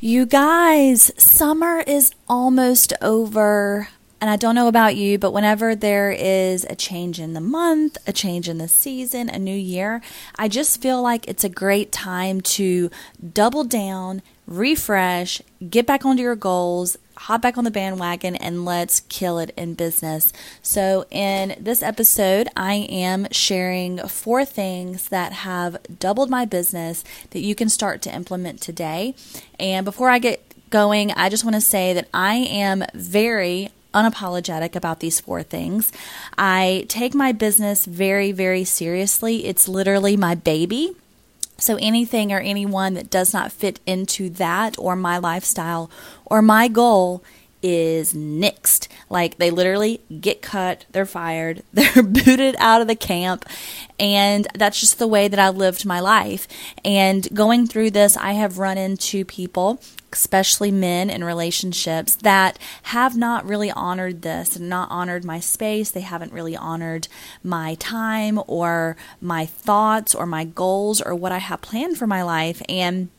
You guys, summer is almost over. And I don't know about you, but whenever there is a change in the month, a change in the season, a new year, I just feel like it's a great time to double down, refresh, get back onto your goals, hop back on the bandwagon and let's kill it in business. So, in this episode, I am sharing four things that have doubled my business that you can start to implement today. And before I get going, I just want to say that I am very unapologetic about these four things. I take my business very, very seriously. It's literally my baby. So, anything or anyone that does not fit into that or my lifestyle or my goal is nixed. Like they literally get cut, they're fired, they're booted out of the camp. And that's just the way that I lived my life. And going through this, I have run into people especially men in relationships that have not really honored this and not honored my space. They haven't really honored my time or my thoughts or my goals or what I have planned for my life. And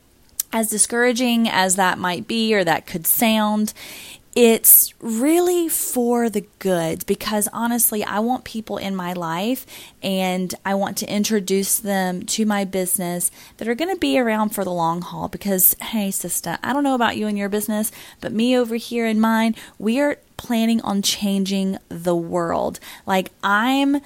as discouraging as that might be or that could sound, it's really for the good because honestly, I want people in my life and I want to introduce them to my business that are going to be around for the long haul. Because, hey, sister, I don't know about you and your business, but me over here in mine, we are planning on changing the world. Like, I'm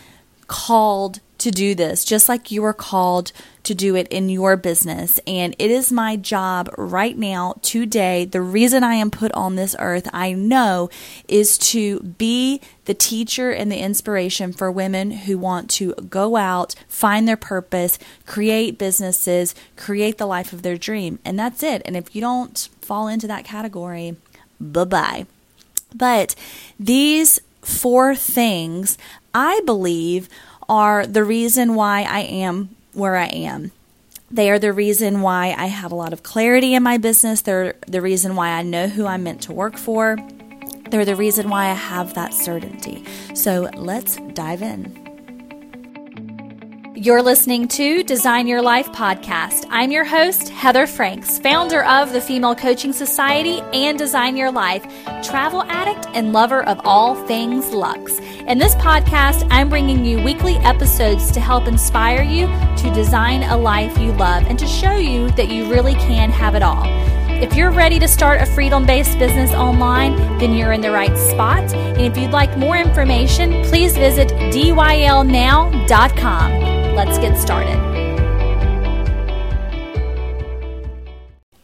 called to do this, just like you are called to do it in your business. And it is my job right now, today. The reason I am put on this earth, I know, is to be the teacher and the inspiration for women who want to go out, find their purpose, create businesses, create the life of their dream. And that's it. And if you don't fall into that category, bye bye. But these four things, I believe, are the reason why I am where I am. They are the reason why I have a lot of clarity in my business. They're the reason why I know who I'm meant to work for. They're the reason why I have that certainty. So let's dive in. You're listening to Design Your Life podcast. I'm your host, Heather Franks, founder of the Female Coaching Society and Design Your Life, travel addict and lover of all things luxe. In this podcast, I'm bringing you weekly episodes to help inspire you to design a life you love and to show you that you really can have it all. If you're ready to start a freedom based business online, then you're in the right spot. And if you'd like more information, please visit dylnow.com. Let's get started.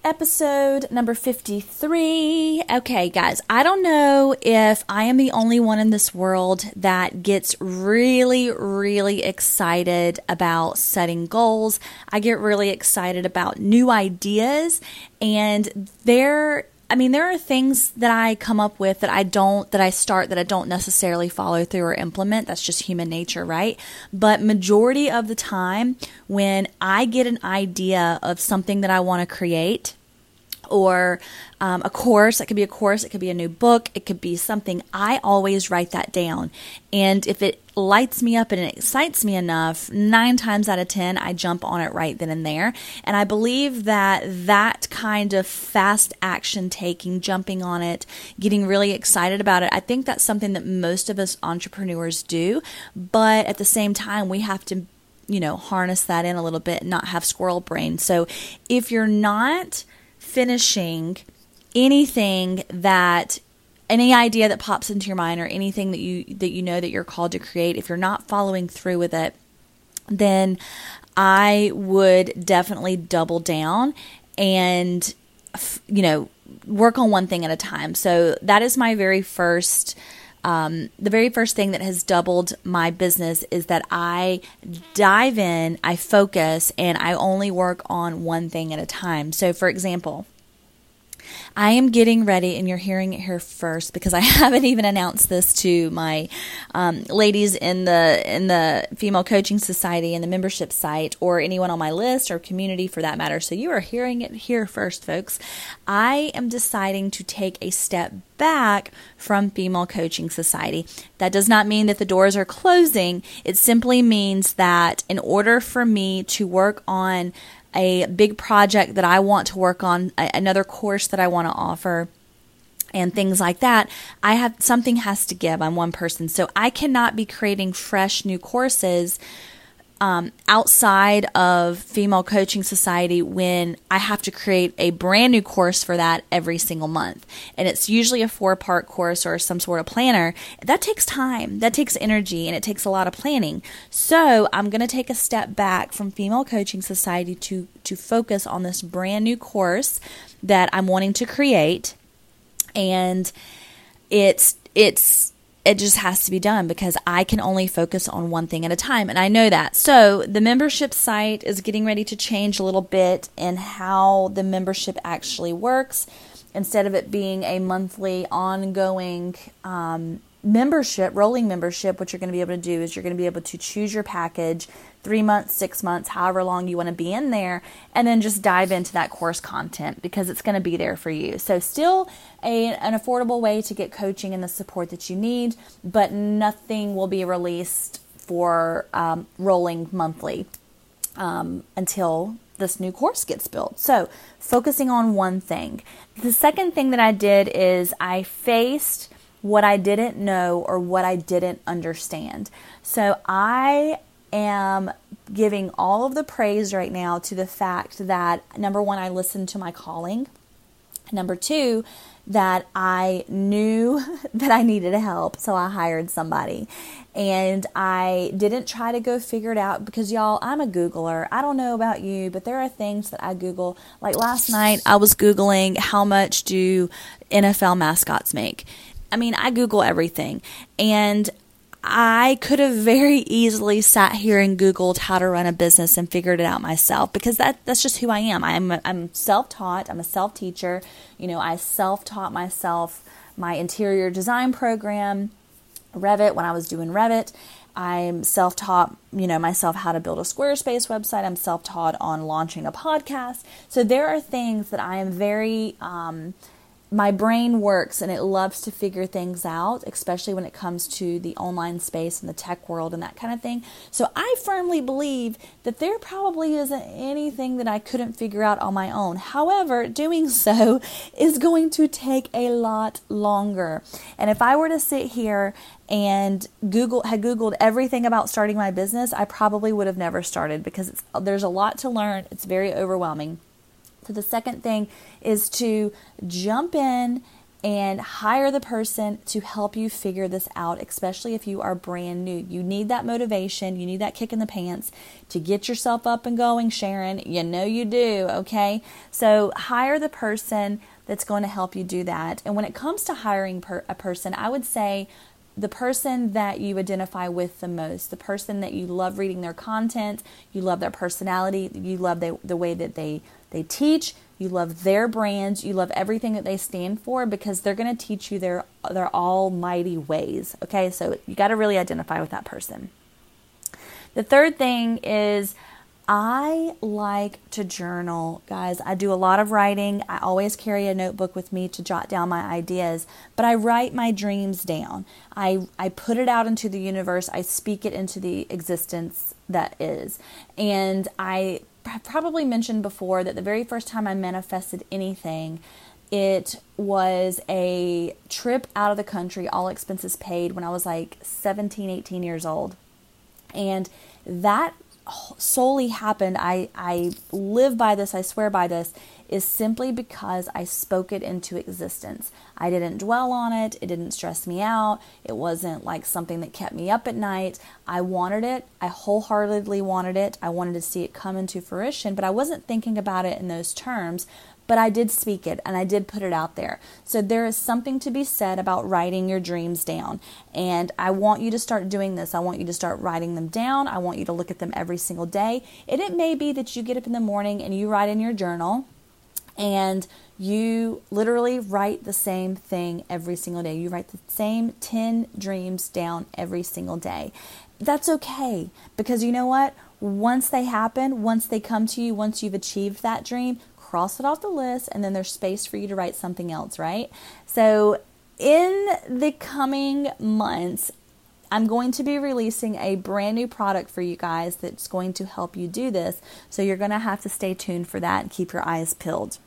Episode number 53. Okay, guys, I don't know if I am the only one in this world that gets really, really excited about setting goals. I get really excited about new ideas, and there I mean, there are things that I come up with that I don't, that I start that I don't necessarily follow through or implement. That's just human nature, right? But majority of the time, when I get an idea of something that I want to create, or um, a course. It could be a course, it could be a new book, it could be something. I always write that down. And if it lights me up and it excites me enough, nine times out of 10, I jump on it right then and there. And I believe that that kind of fast action taking, jumping on it, getting really excited about it, I think that's something that most of us entrepreneurs do. But at the same time, we have to you know, harness that in a little bit and not have squirrel brain. So if you're not finishing anything that any idea that pops into your mind or anything that you that you know that you're called to create if you're not following through with it then i would definitely double down and you know work on one thing at a time so that is my very first um, the very first thing that has doubled my business is that I dive in, I focus, and I only work on one thing at a time. So, for example, I am getting ready, and you're hearing it here first because I haven't even announced this to my um, ladies in the in the Female Coaching Society and the membership site, or anyone on my list or community for that matter. So you are hearing it here first, folks. I am deciding to take a step back from Female Coaching Society. That does not mean that the doors are closing. It simply means that in order for me to work on a big project that I want to work on, another course that I want to offer and things like that, I have something has to give. I'm one person. So I cannot be creating fresh new courses um, outside of Female Coaching Society when I have to create a brand new course for that every single month. And it's usually a four part course or some sort of planner. That takes time, that takes energy, and it takes a lot of planning. So I'm going to take a step back from Female Coaching Society to, to focus on this brand new course that I'm wanting to create. And it's, it's, it just has to be done because I can only focus on one thing at a time. And I know that. So the membership site is getting ready to change a little bit in how the membership actually works. Instead of it being a monthly ongoing um, membership, rolling membership, what you're going to be able to do is you're going to be able to choose your package three months, six months, however long you want to be in there, and then just dive into that course content because it's going to be there for you. So, still a, an affordable way to get coaching and the support that you need, but nothing will be released for um, rolling monthly um, until this new course gets built. So, focusing on one thing. The second thing that I did is I faced what I didn't know or what I didn't understand. So, I am giving all of the praise right now to the fact that number one, I listened to my calling. Number two, that I knew that I needed a help, so I hired somebody. And I didn't try to go figure it out because, y'all, I'm a Googler. I don't know about you, but there are things that I Google. Like last night, I was Googling how much do NFL mascots make. I mean, I Google everything. And I could have very easily sat here and Googled how to run a business and figured it out myself because that that's just who I am. I'm I'm self-taught. I'm a self-teacher. You know, I self-taught myself my interior design program, Revit when I was doing Revit. I'm self-taught, you know, myself how to build a Squarespace website. I'm self-taught on launching a podcast. So there are things that I am very um, my brain works and it loves to figure things out, especially when it comes to the online space and the tech world and that kind of thing. So I firmly believe that there probably isn't anything that I couldn't figure out on my own. However, doing so is going to take a lot longer. And if I were to sit here and Google had Googled everything about starting my business, I probably would have never started because there's a lot to learn. It's very overwhelming. So the second thing is to jump in and hire the person to help you figure this out, especially if you are brand new. You need that motivation, you need that kick in the pants to get yourself up and going, Sharon. You know you do, okay? So hire the person that's going to help you do that. And when it comes to hiring per- a person, I would say the person that you identify with the most, the person that you love reading their content, you love their personality, you love the, the way that they they teach, you love their brands, you love everything that they stand for because they're going to teach you their their almighty ways. Okay? So you got to really identify with that person. The third thing is I like to journal, guys. I do a lot of writing. I always carry a notebook with me to jot down my ideas, but I write my dreams down. I, I put it out into the universe. I speak it into the existence that is. And I probably mentioned before that the very first time I manifested anything, it was a trip out of the country, all expenses paid, when I was like 17, 18 years old. And that solely happened, I, I live by this, I swear by this, is simply because I spoke it into existence. I didn't dwell on it, it didn't stress me out, it wasn't like something that kept me up at night. I wanted it, I wholeheartedly wanted it, I wanted to see it come into fruition, but I wasn't thinking about it in those terms but I did speak it and I did put it out there. So there is something to be said about writing your dreams down. And I want you to start doing this. I want you to start writing them down. I want you to look at them every single day. And it may be that you get up in the morning and you write in your journal and you literally write the same thing every single day. You write the same 10 dreams down every single day. That's okay because you know what? Once they happen, once they come to you, once you've achieved that dream, cross it off the list, and then there's space for you to write something else, right? So, in the coming months, I'm going to be releasing a brand new product for you guys that's going to help you do this. So you're going to have to stay tuned for that and keep your eyes peeled.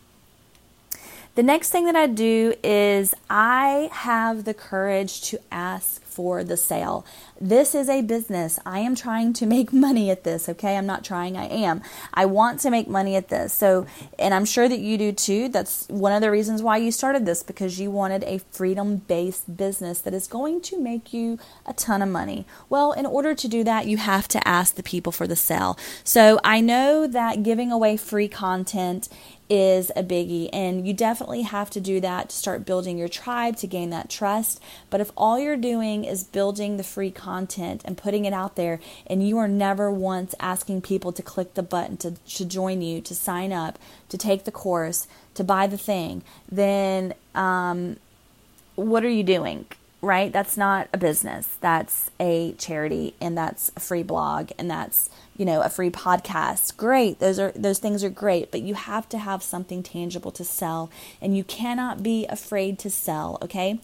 The next thing that I do is I have the courage to ask for the sale. This is a business. I am trying to make money at this, okay? I'm not trying, I am. I want to make money at this. So, and I'm sure that you do too. That's one of the reasons why you started this because you wanted a freedom based business that is going to make you a ton of money. Well, in order to do that, you have to ask the people for the sale. So, I know that giving away free content is a biggie. And you definitely have to do that to start building your tribe to gain that trust. But if all you're doing is building the free content and putting it out there, and you are never once asking people to click the button to, to join you, to sign up, to take the course, to buy the thing, then um, what are you doing? Right? That's not a business. That's a charity and that's a free blog and that's, you know, a free podcast. Great. Those are those things are great, but you have to have something tangible to sell and you cannot be afraid to sell, okay?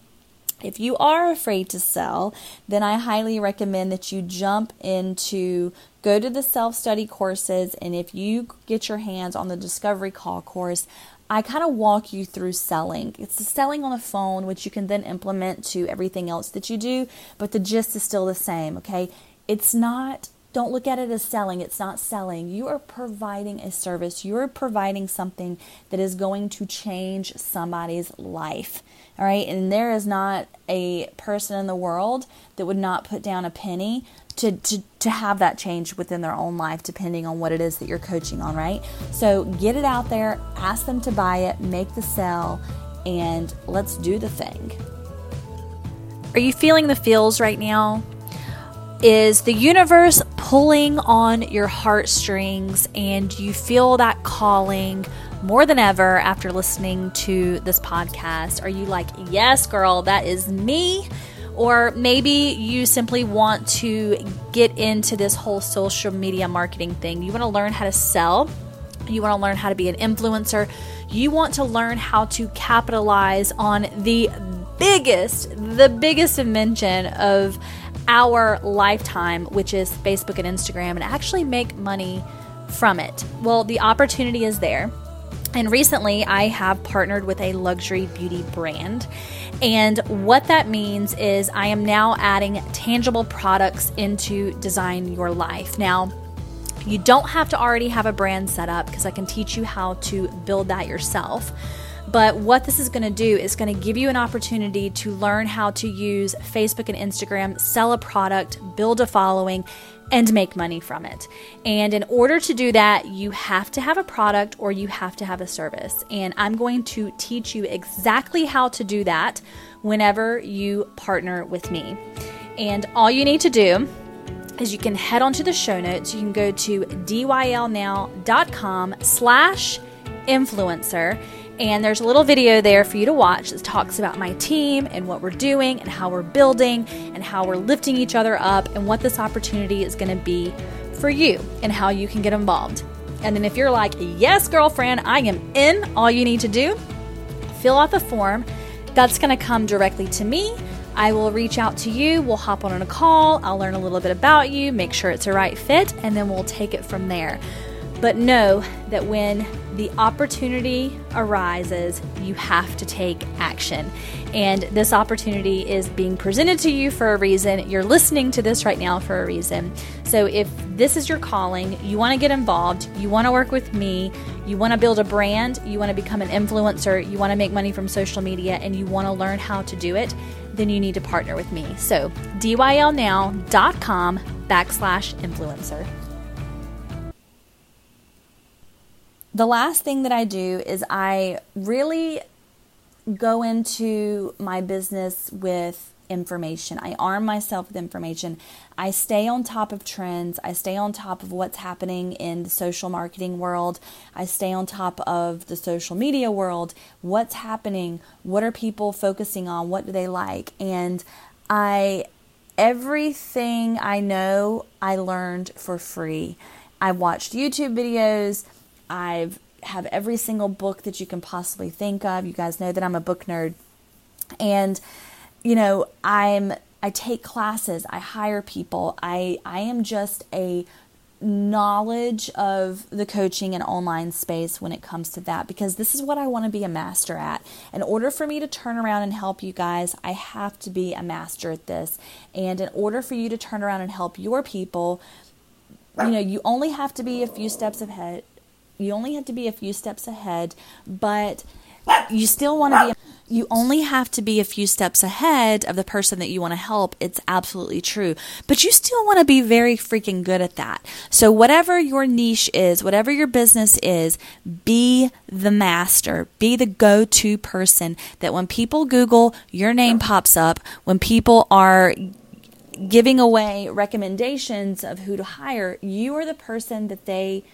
If you are afraid to sell, then I highly recommend that you jump into go to the self study courses. And if you get your hands on the discovery call course, I kind of walk you through selling. It's the selling on the phone, which you can then implement to everything else that you do, but the gist is still the same, okay? It's not, don't look at it as selling. It's not selling. You are providing a service, you're providing something that is going to change somebody's life, all right? And there is not a person in the world that would not put down a penny to, to, to have that change within their own life, depending on what it is that you're coaching on, right? So get it out there, ask them to buy it, make the sell, and let's do the thing. Are you feeling the feels right now? Is the universe pulling on your heartstrings and you feel that calling more than ever after listening to this podcast? Are you like, yes, girl, that is me? Or maybe you simply want to get into this whole social media marketing thing. You want to learn how to sell, you want to learn how to be an influencer, you want to learn how to capitalize on the biggest, the biggest invention of our lifetime, which is Facebook and Instagram, and actually make money from it. Well, the opportunity is there. And recently, I have partnered with a luxury beauty brand. And what that means is I am now adding tangible products into Design Your Life. Now, you don't have to already have a brand set up because I can teach you how to build that yourself. But what this is going to do is going to give you an opportunity to learn how to use Facebook and Instagram, sell a product, build a following, and make money from it. And in order to do that, you have to have a product or you have to have a service. And I'm going to teach you exactly how to do that whenever you partner with me. And all you need to do is you can head onto the show notes. You can go to dylnow.com slash influencer and there's a little video there for you to watch that talks about my team and what we're doing and how we're building and how we're lifting each other up and what this opportunity is going to be for you and how you can get involved. And then if you're like, yes, girlfriend, I am in, all you need to do, fill out the form. That's going to come directly to me. I will reach out to you. We'll hop on a call. I'll learn a little bit about you, make sure it's a right fit, and then we'll take it from there. But know that when the opportunity arises, you have to take action. And this opportunity is being presented to you for a reason. You're listening to this right now for a reason. So if this is your calling, you want to get involved, you want to work with me, you want to build a brand, you want to become an influencer, you want to make money from social media, and you want to learn how to do it, then you need to partner with me. So dylnow.com backslash influencer. The last thing that I do is I really go into my business with information. I arm myself with information. I stay on top of trends. I stay on top of what's happening in the social marketing world. I stay on top of the social media world. What's happening? What are people focusing on? What do they like? And I everything I know I learned for free. I watched YouTube videos. I've have every single book that you can possibly think of. You guys know that I'm a book nerd. And you know, I'm I take classes, I hire people. I I am just a knowledge of the coaching and online space when it comes to that because this is what I want to be a master at. In order for me to turn around and help you guys, I have to be a master at this. And in order for you to turn around and help your people, you know, you only have to be a few steps ahead. You only have to be a few steps ahead, but you still want to be you only have to be a few steps ahead of the person that you want to help. It's absolutely true. But you still want to be very freaking good at that. So, whatever your niche is, whatever your business is, be the master, be the go to person that when people Google, your name pops up. When people are giving away recommendations of who to hire, you are the person that they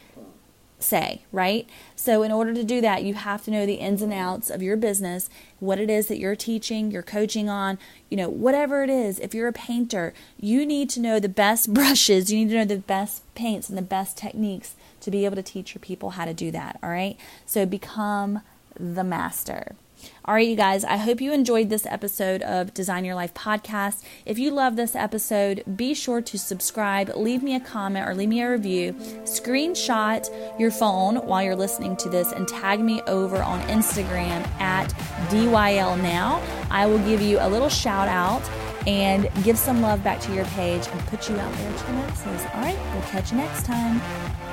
say, right? So, in order to do that, you have to know the ins and outs of your business, what it is that you're teaching, you're coaching on, you know, whatever it is. If you're a painter, you need to know the best brushes, you need to know the best paints and the best techniques to be able to teach your people how to do that, all right? So, become the master. All right, you guys, I hope you enjoyed this episode of Design Your Life podcast. If you love this episode, be sure to subscribe, leave me a comment, or leave me a review. Screenshot your phone while you're listening to this and tag me over on Instagram at DYL Now. I will give you a little shout out and give some love back to your page and put you out there to the masses. All right, we'll catch you next time.